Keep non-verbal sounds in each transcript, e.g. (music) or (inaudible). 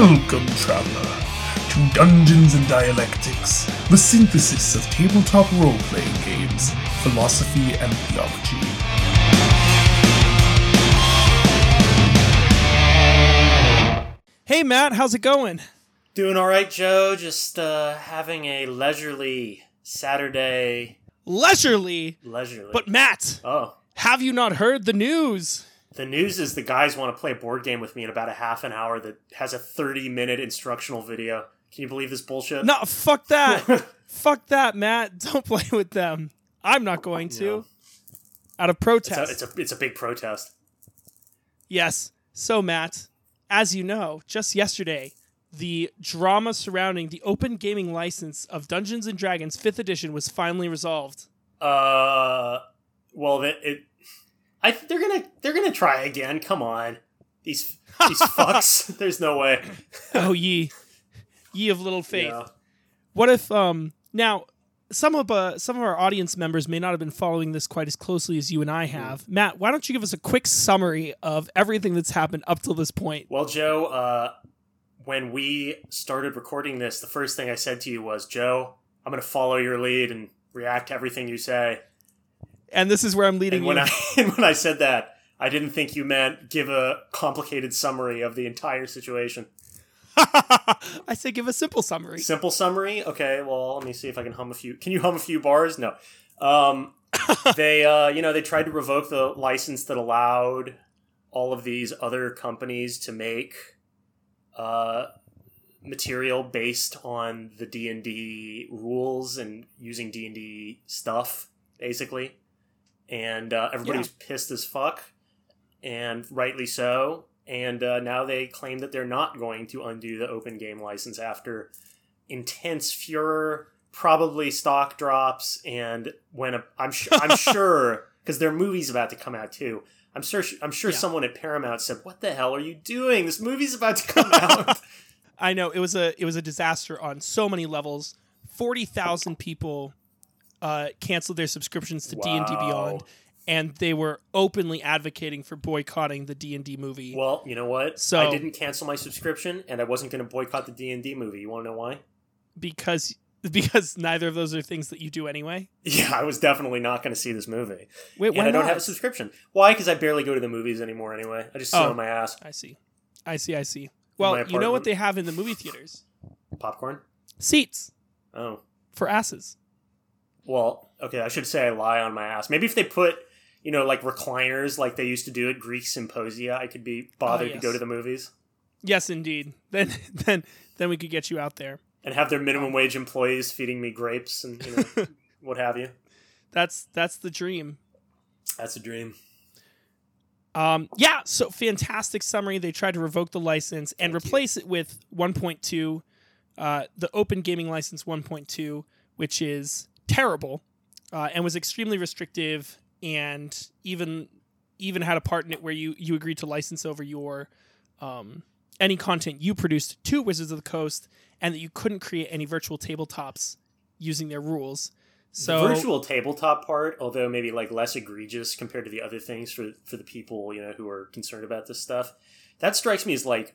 Welcome, traveler, to Dungeons and Dialectics, the synthesis of tabletop role playing games, philosophy, and theology. Hey Matt, how's it going? Doing all right, Joe. Just uh, having a leisurely Saturday. Leisurely. Leisurely. But Matt, oh, have you not heard the news? The news is the guys want to play a board game with me in about a half an hour that has a 30 minute instructional video. Can you believe this bullshit? No, fuck that. (laughs) fuck that, Matt. (laughs) Don't play with them. I'm not going to. No. Out of It's protest. a, it's a it's a big protest. Yes. So, Matt, as you know, just yesterday, the drama surrounding the open gaming license of Dungeons and Dragons 5th edition was finally resolved. Uh, well, that it. I they're gonna they're gonna try again. Come on, these (laughs) these fucks. There's no way. oh, ye. Ye of little faith. Yeah. What if um now some of uh, some of our audience members may not have been following this quite as closely as you and I have. Matt, why don't you give us a quick summary of everything that's happened up till this point? Well, Joe, uh, when we started recording this, the first thing I said to you was, Joe, I'm going to follow your lead and react to everything you say. And this is where I'm leading And when you. I (laughs) and when I said that, I didn't think you meant give a complicated summary of the entire situation. (laughs) I say give a simple summary. Simple summary. Okay, well, let me see if I can hum a few. Can you hum a few bars? No. Um, (laughs) they, uh, you know, they tried to revoke the license that allowed all of these other companies to make uh, material based on the D and D rules and using D and D stuff, basically. And uh, everybody Yeah. pissed as fuck, and rightly so. And uh, now they claim that they're not going to undo the open game license after intense furor, probably stock drops, and when a, I'm I'm (laughs) sure because their movie's about to come out too. I'm sure I'm sure Yeah. someone at Paramount said, "What the hell are you doing? This movie's about to come (laughs) out." I know it was a it was a disaster on so many levels. Forty thousand people uh, canceled their subscriptions to D and D Beyond, and they were openly advocating for boycotting the D and D movie. well, you know what? So- I didn't cancel my subscription, and I wasn't going to boycott the D and D movie. You want to know why? because (laughs) because neither of those are things that you do anyway. Yeah, I was definitely not going to see this movie, Wait, and I don't not? have a subscription. Why? Because I barely go to the movies anymore. Anyway, I just sit Oh. on my ass, I see, I see, I see. Well, you know what they have in the movie theaters? popcorn. Seats Oh, for asses. Well, okay, I should say I lie on my ass. Maybe if they put, you know, like recliners like they used to do at Greek symposia, I could be bothered Oh, to go to the movies Yes, indeed. (laughs) Then then then we could get you out there. and have their minimum wage employees feeding me grapes and you know (laughs) what have you. That's that's the dream. That's a dream. Um, yeah, so fantastic summary. They tried to revoke the license and Thank you. replace it with 1.2, uh, the Open Gaming License 1.2, which is terrible uh, and was extremely restrictive and even even had a part in it where you you agreed to license over your um, any content you produced to Wizards of the Coast and that you couldn't create any virtual tabletops using their rules. So the virtual tabletop part, although maybe like less egregious compared to the other things for for the people you know who are concerned about this stuff, that strikes me as like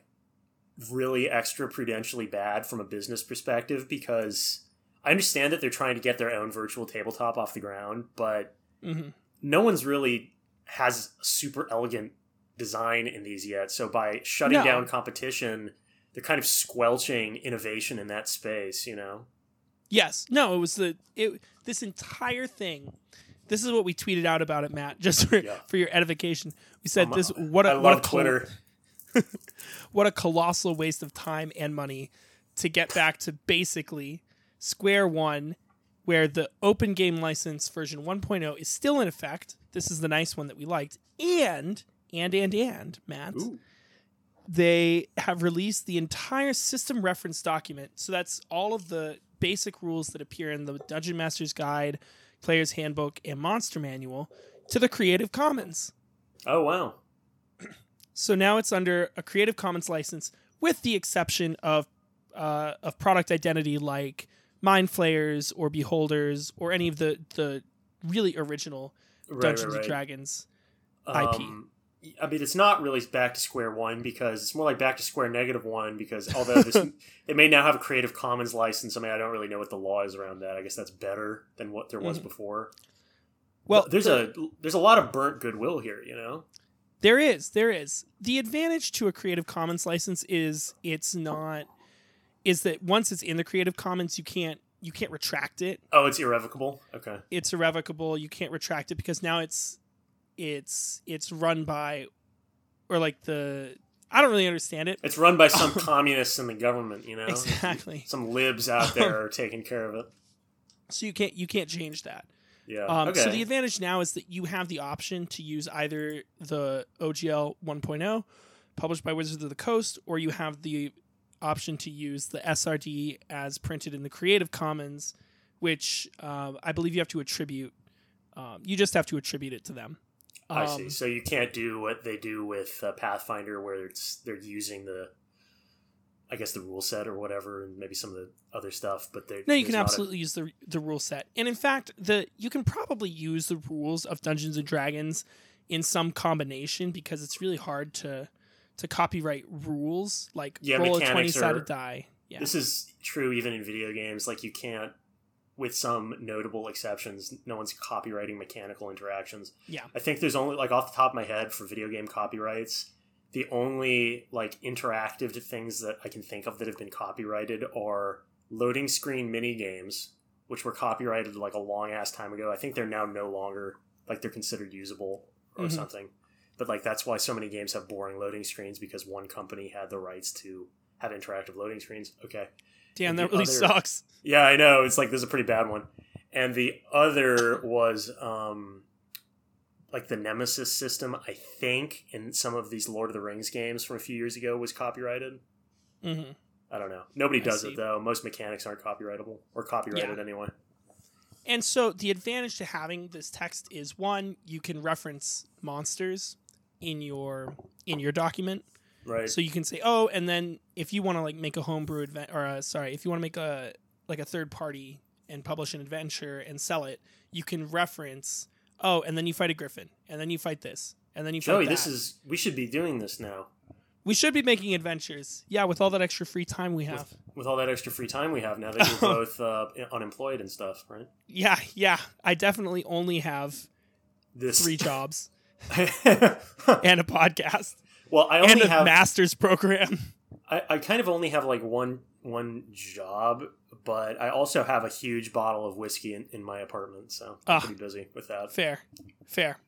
really extra prudentially bad from a business perspective because I understand that they're trying to get their own virtual tabletop off the ground, but mhm. no one's really has super elegant design in these yet. So by shutting No. down competition, they're kind of squelching innovation in that space. You know. Yes. No, it was the it this entire thing. This is what we tweeted out about it, Matt, (laughs) just for, Yeah. for your edification. We said this what a I what a Twitter. (laughs) what a colossal waste of time and money to get back to basically square one where the open game license version 1.0 is still in effect. This is the nice one that we liked. And and and and Matt Ooh. they have released the entire system reference document. So that's all of the basic rules that appear in the Dungeon Master's Guide, Player's Handbook, and Monster Manual to the Creative Commons. Oh wow. So now it's under a Creative Commons license, with the exception of uh, of product identity like Mind Flayers or Beholders or any of the the really original Right, Dungeons right, and right. Dragons. IP. Um, I mean, it's not really back to square one because it's more like back to square negative one because although this, (laughs) they may now have a Creative Commons license. I mean, I don't really know what the law is around that. I guess that's better than what there was Mhm. before. Well, But there's a there's a lot of burnt goodwill here. You know, There is, there is. The advantage to a Creative Commons license is it's not is that once it's in the Creative Commons, you can't you can't retract it. oh, it's irrevocable. Okay, It's irrevocable. You can't retract it because now it's it's it's run by or like the I don't really understand it. it's run by some (laughs) communists in the government. You know, Exactly. Some libs out there are (laughs) taking care of it. So you can't you can't change that. Yeah. Um, okay. So the advantage now is that you have the option to use either the OGL 1.0 published by Wizards of the Coast, or you have the option to use the SRD as printed in the Creative Commons, which uh, I believe you have to attribute. Um, you just have to attribute it to them. I see. Um, So you can't do what they do with uh, Pathfinder, where it's they're using the, I guess the rule set or whatever, and maybe some of the other stuff. But they No, you can absolutely use the the rule set, and in fact, the you can probably use the rules of Dungeons and Dragons in some combination because it's really hard to to copyright rules like Yeah, roll a twenty sided die. Yeah, This is true even in video games. Like you can't, with some notable exceptions, no one's copywriting mechanical interactions. Yeah. I think there's only like off the top of my head for video game copyrights. The only like interactive things that I can think of that have been copyrighted are loading screen mini games, which were copyrighted like a long ass time ago. I think they're now no longer like they're considered usable or Mhm. something. But like that's why so many games have boring loading screens because one company had the rights to have interactive loading screens. Okay. Damn, that really other- sucks. Yeah, I know. It's like this is a pretty bad one. And the other was um like the Nemesis system, I think, in some of these Lord of the Rings games from a few years ago was copyrighted. hmm I don't know. Nobody I does see. it though. Most mechanics aren't copyrightable or copyrighted anyway. And so the advantage to having this text is one, you can reference monsters in your in your document. Right. So you can say, oh, and then if you want to like make a homebrew advent, or uh, sorry, if you want to make a like a third party and publish an adventure and sell it, you can reference, oh, and then you fight a griffin, and then you fight this, and then you fight Joey, this is we should be doing this now. we should be making adventures, yeah, with all that extra free time we have. With all that extra free time we have now that (laughs) you're both uh, unemployed and stuff, right? Yeah, yeah, I definitely only have This three jobs (laughs) and a podcast Well, I and only a have master's program. I, I kind of only have like one one job, but I also have a huge bottle of whiskey in, in my apartment, so I'm Ah. pretty busy with that. Fair, fair.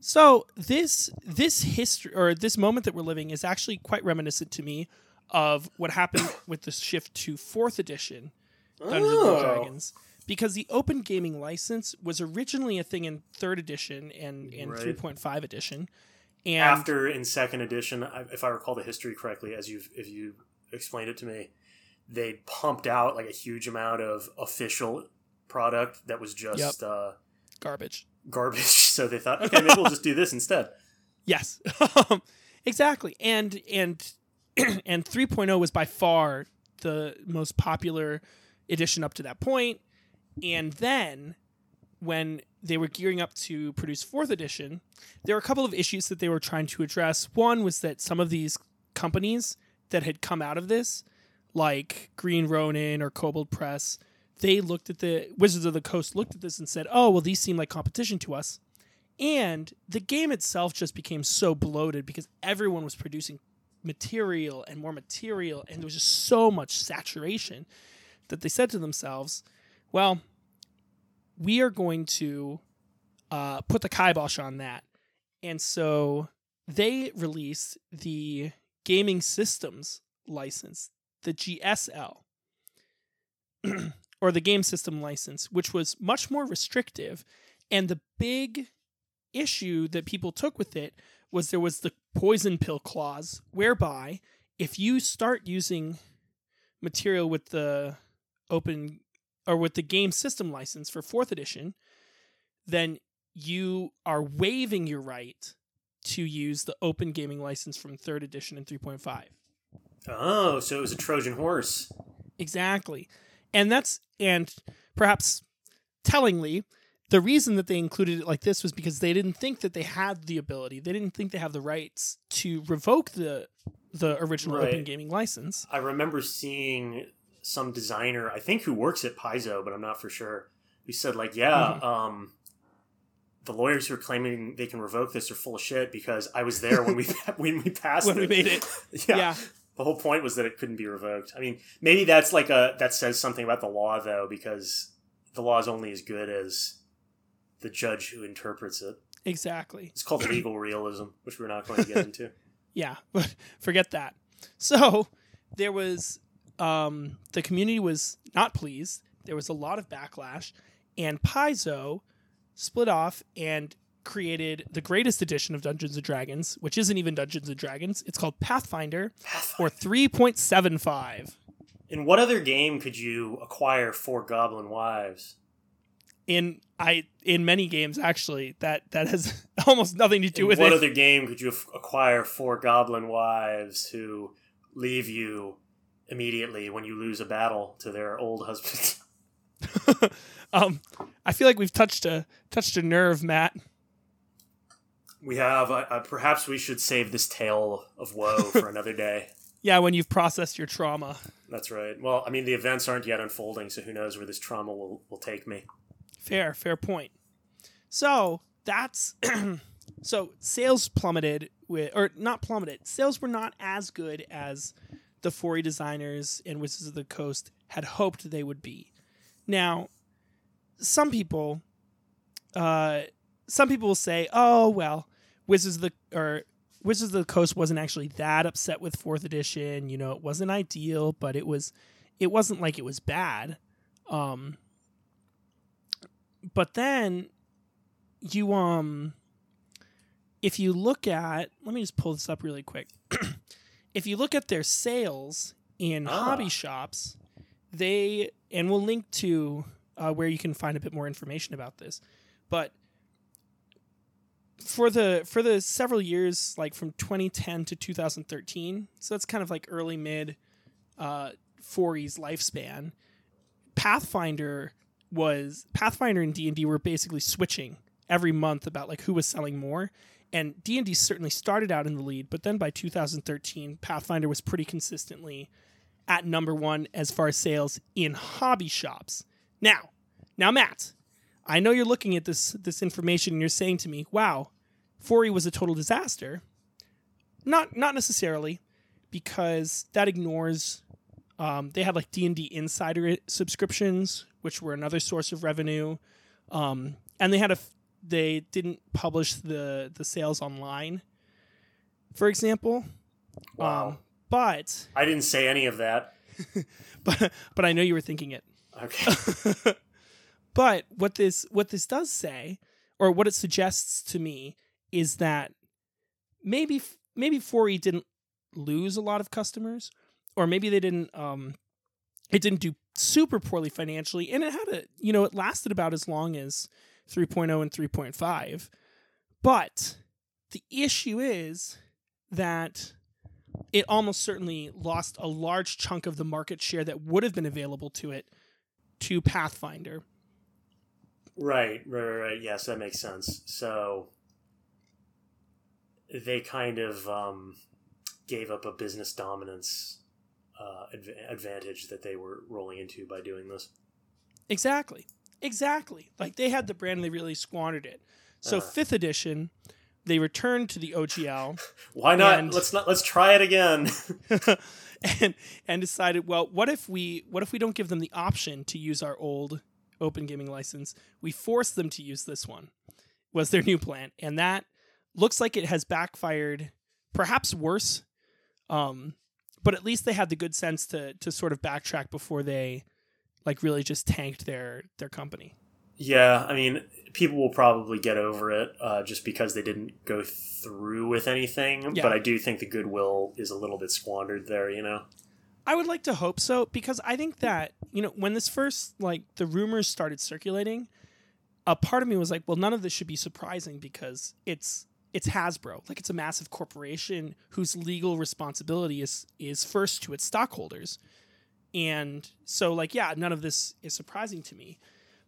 So this this history or this moment that we're living is actually quite reminiscent to me of what happened (coughs) with the shift to fourth edition Dungeons Oh. and Dragons. Because the open gaming license was originally a thing in third edition and in Right. 3.5 edition. And After in second edition, if I recall the history correctly, as you've if you explained it to me, they pumped out like a huge amount of official product that was just uh, garbage. garbage. (laughs) So they thought, (laughs) okay, maybe we'll just do this instead. Yes, (laughs) exactly. And and (clears throat) and 3.0 was by far the most popular edition up to that point. And then when they were gearing up to produce fourth edition, there were a couple of issues that they were trying to address. One was that some of these companies that had come out of this, like Green Ronin or Kobold Press, they looked at the Wizards of the Coast looked at this and said, "Oh, well, these seem like competition to us." And the game itself just became so bloated because everyone was producing material and more material, and there was just so much saturation that they said to themselves, well, we are going to uh, put the kibosh on that. And so they released the gaming systems license, the GSL, (clears throat) or the game system license, which was much more restrictive. And the big issue that people took with it was there was the poison pill clause, whereby if you start using material with the open or with the game system license for fourth edition, then you are waiving your right to use the open gaming license from third edition and 3.5. Oh, so it was a Trojan horse. Exactly. And that's and perhaps tellingly, the reason that they included it like this was because they didn't think that they had the ability. They didn't think they have the rights to revoke the the original Right. open gaming license. I remember seeing some designer, I think who works at Paizo, but I'm not for sure, who said like, yeah, Mm-hmm. um, the lawyers who are claiming they can revoke this are full of shit because I was there when we (laughs) (laughs) when we passed When we made it. (laughs) yeah. Yeah. The whole point was that it couldn't be revoked. I mean, maybe that's like a that says something about the law though, because the law is only as good as the judge who interprets it. Exactly. It's called (clears throat) legal realism, which we're not going to get into. Yeah, but forget that. So there was um, the community was not pleased. There was a lot of backlash, and Paizo split off and created the greatest edition of Dungeons and Dragons, which isn't even Dungeons and Dragons. It's called Pathfinder, or 3.75. In what other game could you acquire four goblin wives? In I in many games actually that that has (laughs) almost nothing to do In with what it. other game could you acquire four goblin wives who leave you immediately when you lose a battle to their old (laughs) husbands? (laughs) um, I feel like we've touched a touched a nerve, Matt. We have. Uh, uh, perhaps we should save this tale of woe (laughs) for another day. Yeah, when you've processed your trauma. That's right. Well, I mean, the events aren't yet unfolding, so who knows where this trauma will, will take me. Fair, fair point. So that's (clears throat) so sales plummeted with, or not plummeted. Sales were not as good as the 4E designers and Wizards of the Coast had hoped they would be. Now, some people, uh, some people will say, "Oh well, Wizards of the or Wizards of the Coast wasn't actually that upset with fourth edition. You know, it wasn't ideal, but it was, it wasn't like it was bad." Um, but then you um if you look at let me just pull this up really quick (clears throat) if you look at their sales in Ah. hobby shops they and we'll link to uh, where you can find a bit more information about this but for the for the several years like from 2010 to 2013 so that's kind of like early mid uh 4e's lifespan pathfinder was Pathfinder and D and D were basically switching every month about like who was selling more, and D and D certainly started out in the lead, but then by 2013, Pathfinder was pretty consistently at number one as far as sales in hobby shops. Now, now Matt, I know you're looking at this this information and you're saying to me, "Wow, 4E was a total disaster." Not not necessarily, because that ignores um, they had like D and D Insider subscriptions, which were another source of revenue, um, and they had a they didn't publish the the sales online, for example. Wow. Um, but I didn't say any of that. (laughs) but but I know you were thinking it. Okay. (laughs) but what this what this does say, or what it suggests to me, is that maybe maybe 4E didn't lose a lot of customers, or maybe they didn't um it didn't do super poorly financially, and it had a you know it lasted about as long as 3.0 and 3.5, but the issue is that it almost certainly lost a large chunk of the market share that would have been available to it to Pathfinder. right, right, right, right. Yes, that makes sense. So they kind of um, gave up a business dominance uh, adv- advantage that they were rolling into by doing this. Exactly. Exactly. Like they had the brand and they really squandered it. So Uh. fifth edition, they returned to the OGL (laughs) Why not? Let's not. Let's try it again. (laughs) (laughs) and and decided, well, what if we what if we don't give them the option to use our old open gaming license? We force them to use this one. Was their new plan. And that looks like it has backfired perhaps worse. Um but at least they had the good sense to to sort of backtrack before they like really just tanked their their company. Yeah, I mean, people will probably get over it uh, just because they didn't go through with anything. Yeah. But I do think the goodwill is a little bit squandered there. You know. I would like to hope so because I think that you know when this first like the rumors started circulating, a part of me was like, well, none of this should be surprising because it's it's Hasbro, like it's a massive corporation whose legal responsibility is is first to its stockholders, and so like yeah, none of this is surprising to me,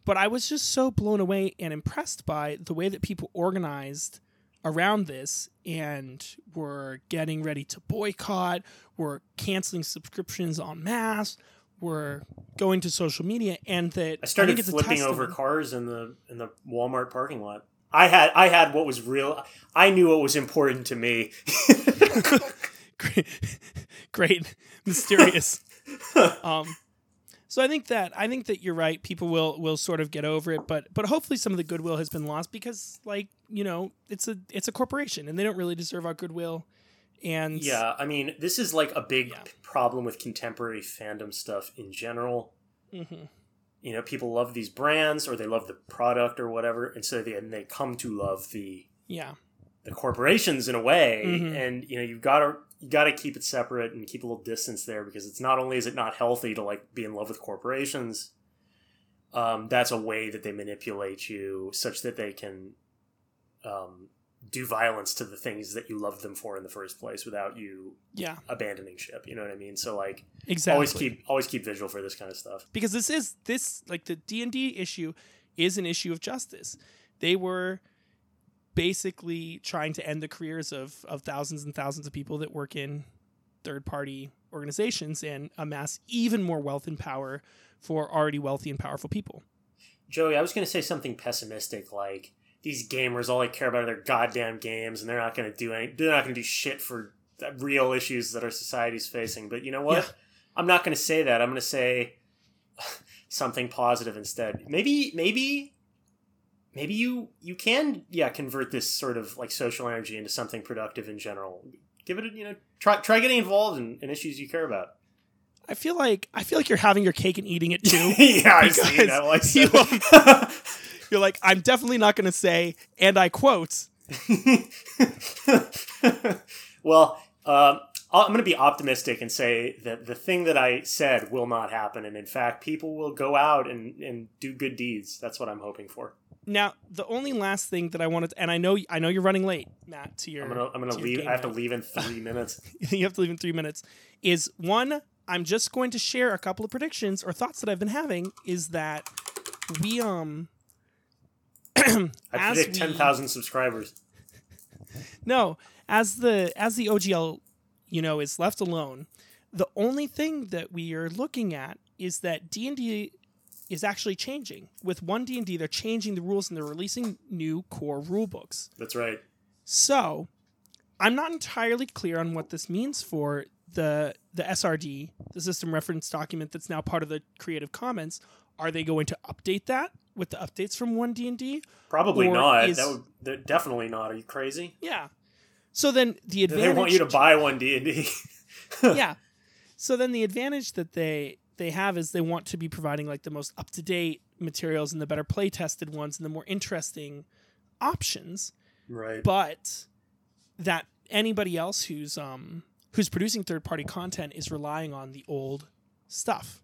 But I was just so blown away and impressed by the way that people organized around this and were getting ready to boycott, were canceling subscriptions en masse, were going to social media, and that I started think it's a flipping over cars in the in the Walmart parking lot. I had I had what was real. I knew what was important to me. (laughs) great, great, mysterious. (laughs) (laughs) um, so I think that I think that you're right. People will will sort of get over it, but but hopefully some of the goodwill has been lost because like you know it's a it's a corporation and they don't really deserve our goodwill. And yeah, I mean, this is like a big Yeah. problem with contemporary fandom stuff in general. mhm. You know, people love these brands or they love the product or whatever, and so they and they come to love the yeah, the corporations in a way Mhm. and you know you've got to you got to keep it separate and keep a little distance there because it's not only is it not healthy to like be in love with corporations um, that's a way that they manipulate you such that they can um, do violence to the things that you loved them for in the first place without you yeah, abandoning ship you know what i mean so like exactly. always keep always keep visual for this kind of stuff because this is this like the D&D issue is an issue of justice. They were basically trying to end the careers of of thousands and thousands of people that work in third party organizations and amass even more wealth and power for already wealthy and powerful people. Joey, I was going to say something pessimistic like these gamers all they care about are their goddamn games and they're not going to do any they're not going to do shit for the real issues that our society's facing. But you know what? Yeah. I'm not going to say that. I'm going to say (laughs) something positive instead. Maybe maybe maybe you you can yeah convert this sort of like social energy into something productive in general. Give it a, you know try try getting involved in, in issues you care about. I feel like I feel like you're having your cake and eating it (laughs) too. yeah, I see that. I you, (laughs) you're like I'm definitely not going to say and I quote (laughs) well, um, I'm going to be optimistic and say that the thing that I said will not happen, and in fact, people will go out and, and do good deeds. That's what I'm hoping for. Now, the only last thing that I wanted, to, and I know, I know you're running late, Matt. To your, I'm gonna I'm gonna to leave. I have to leave in three (laughs) minutes. you have to leave in three minutes. Is one, I'm just going to share a couple of predictions or thoughts that I've been having. Is that we um, (clears throat) I predict ten thousand subscribers. (laughs) no, as the as the OGL, you know, is left alone. The only thing that we are looking at is that D and D is actually changing. With one D and D, they're changing the rules and they're releasing new core rule books. That's right. So, I'm not entirely clear on what this means for the the SRD, the system reference document that's now part of the Creative Commons. Are they going to update that with the updates from one D and D? Probably Or not. is- That would definitely not. Are you crazy? Yeah. So then the advantage They want you to buy one D and D. (laughs) yeah. So then the advantage that they they have is they want to be providing like the most up to date materials and the better play tested ones and the more interesting options. Right. but that anybody else who's um who's producing third party content is relying on the old stuff.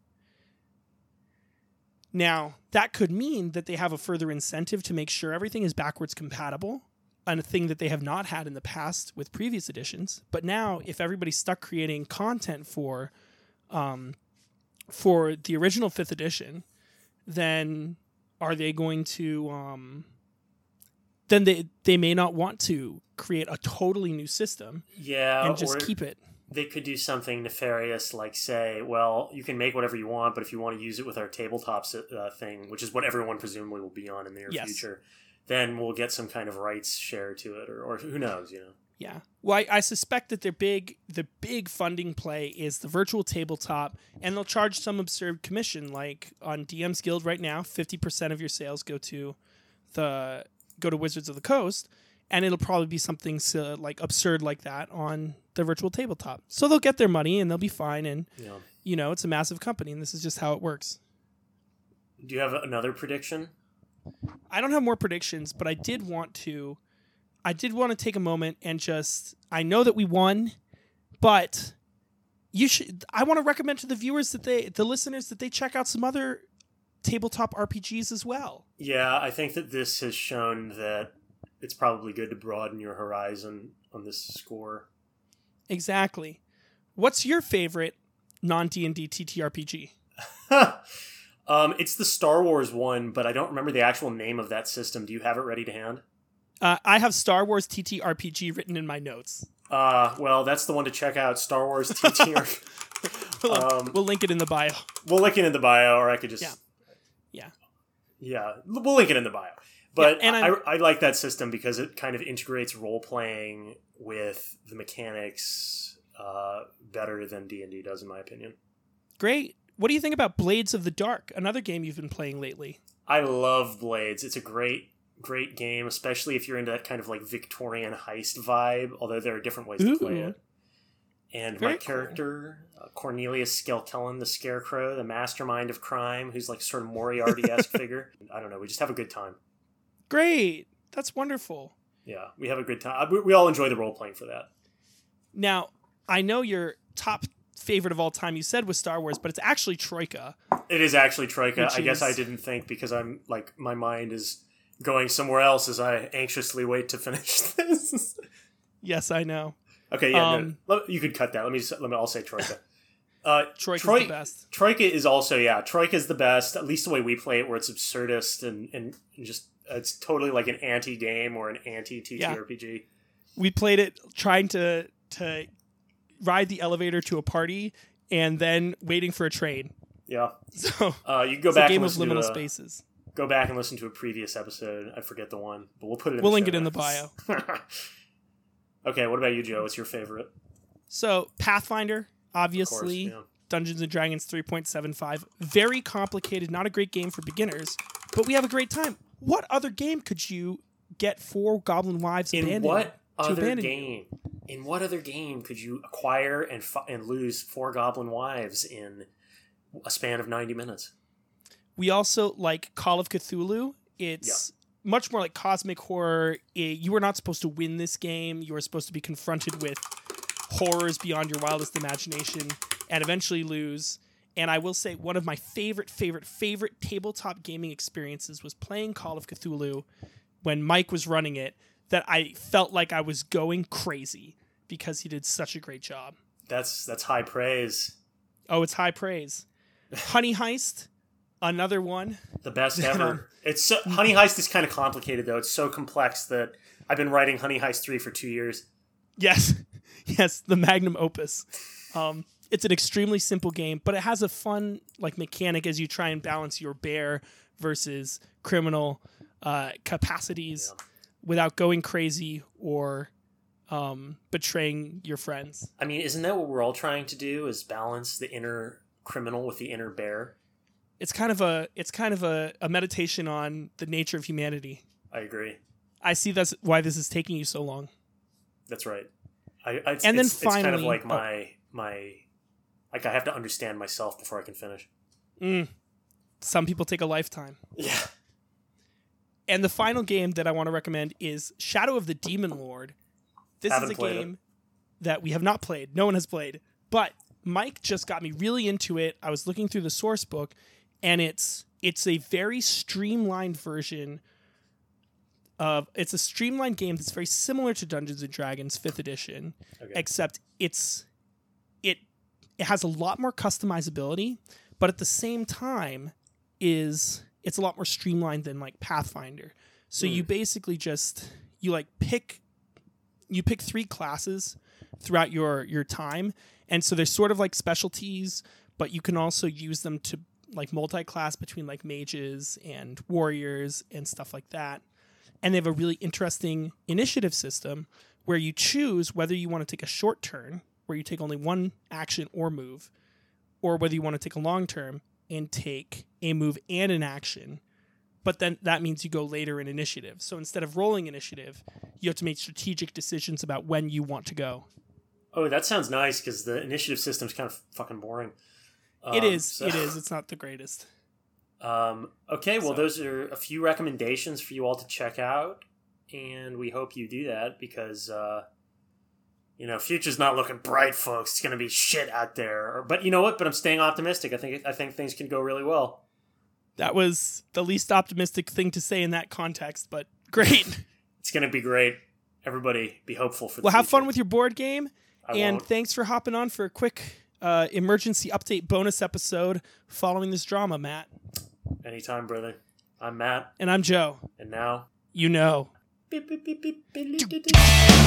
Now, that could mean that they have a further incentive to make sure everything is backwards compatible, and a thing that they have not had in the past with previous editions. But now, if everybody's stuck creating content for um, for the original fifth edition, then are they going to um, then they they may not want to create a totally new system yeah. and just keep it. they could do something nefarious, like say, well, you can make whatever you want, but if you want to use it with our tabletops uh, thing, which is what everyone presumably will be on in the near Yes. future, then we'll get some kind of rights share to it, or, or who knows, you know. Yeah. Well, I, I suspect that their big the big funding play is the virtual tabletop, and they'll charge some absurd commission. Like on DM's Guild right now, fifty percent of your sales go to the go to Wizards of the Coast, and it'll probably be something so, like absurd like that on the virtual tabletop. So they'll get their money and they'll be fine. And know. you know, it's a massive company, and this is just how it works. Do you have another prediction? I don't have more predictions, but I did want to I did want to take a moment and just I know that we won, but you should I want to recommend to the viewers that they the listeners that they check out some other tabletop RPGs as well. Yeah, I think that this has shown that it's probably good to broaden your horizon on this score. Exactly. What's your favorite non D&D TTRPG? (laughs) Um, it's the Star Wars one, but I don't remember the actual name of that system. Do you have it ready to hand? Uh, I have Star Wars TTRPG written in my notes. Uh, well, that's the one to check out. Star Wars TTR. (laughs) We'll, Um, we'll link it in the bio. we'll link it in the bio, or I could just Yeah. Yeah. yeah, we'll link it in the bio. But Yeah, and I, I like that system because it kind of integrates role playing with the mechanics uh, better than D and D does, in my opinion. Great. What do you think about Blades of the Dark, another game you've been playing lately? I love Blades. It's a great, great game, especially if you're into that kind of like Victorian heist vibe. Although there are different ways to play it. And Very my cool. character, uh, Cornelius Skelkellen, the Scarecrow, the mastermind of crime, who's like sort of Moriarty esque (laughs) figure. I don't know. We just have a good time. Great. That's wonderful. Yeah, we have a good time. We, we all enjoy the role playing for that. Now, I know your top favorite of all time you said was Star Wars, but it's actually Troika. It is actually Troika. I guess I didn't think because I'm like my mind is going somewhere else as I anxiously wait to (laughs) finish this. Yes, I know. okay, yeah, Um, no, you could cut that. Let me just, let me. I'll say Troika. Uh, Troika's Troi- the best. Troika is also yeah. Troika is the best. At least the way we play it, where it's absurdist and and just it's totally like an anti game or an anti TTRPG. We played it trying to to ride the elevator to a party and then waiting for a train. Yeah. (laughs) So Uh, you can go it's a game and of listen to liminal spaces. Go back and listen to a previous episode. I forget the one, but we'll put it. In We'll link it in the bio. (laughs) okay, what about you, Joe? What's your favorite? So Pathfinder, Of course, obviously, yeah. Dungeons and Dragons 3.75. Very complicated, not a great game for beginners, but we have a great time. What other game could you get four Goblin Wives In what other you? game? In what other game could you acquire and fi- and lose four Goblin Wives in a span of ninety minutes? We also like Call of Cthulhu. It's much more like cosmic horror. I- you are not supposed to win this game. You are supposed to be confronted with horrors beyond your wildest imagination and eventually lose. And I will say, one of my favorite, favorite, favorite tabletop gaming experiences was playing Call of Cthulhu when Mike was running it. That I felt like I was going crazy because he did such a great job. That's that's high praise. Oh, it's high praise. (laughs) Honey Heist, another one. The best ever. It's so, Honey Heist is kind of complicated though. It's so complex that I've been writing Honey Heist three for two years. Yes, (laughs) yes, the magnum opus. Um, it's an extremely simple game, but it has a fun like mechanic as you try and balance your bear versus criminal uh, capacities without going crazy or um, betraying your friends. I mean, isn't that what we're all trying to do? Is balance the inner criminal with the inner bear? It's kind of a it's kind of a, a meditation on the nature of humanity. I agree. I see that's why this is taking you so long. That's right. I, I it's, And then it's, it's kind of finally- like oh. my my like I have to understand myself before I can finish. Mm. Some people take a lifetime. Yeah. And the final game that I want to recommend is Shadow of the Demon Lord. This Haven't is a played it. game that we have not played. No one has played. But Mike just got me really into it. I was looking through the source book and it's it's a very streamlined version of it's a streamlined game that's very similar to Dungeons and Dragons 5th edition Okay. except it's it it has a lot more customizability, but at the same time is it's a lot more streamlined than like Pathfinder. So you hmm. basically just you like pick you pick three classes throughout your your time, and so there's sort of like specialties, but you can also use them to like multi-class between like mages and warriors and stuff like that. And they have a really interesting initiative system where you choose whether you want to take a short turn, where you take only one action or move, or whether you want to take a long term and take a move and an action. But then that means you go later in initiative. So instead of rolling initiative, you have to make strategic decisions about when you want to go. Oh, that sounds nice because the initiative system's kind of fucking boring. It Um, is. so- It is. It's not the greatest. (laughs) Um, okay, well, So- those are a few recommendations for you all to check out, and we hope you do that because, uh, you know, future's not looking bright, folks. It's going to be shit out there. But you know what? But I'm staying optimistic. I think I think things can go really well. That was the least optimistic thing to say in that context, but great. (laughs) It's going to be great. Everybody, be hopeful for. The well, have fun with your board game, I and won't. thanks for hopping on for a quick uh, emergency update bonus episode following this drama, Matt. Anytime, brother. I'm Matt, And I'm Joe. and now. You know. Beep, beep, beep.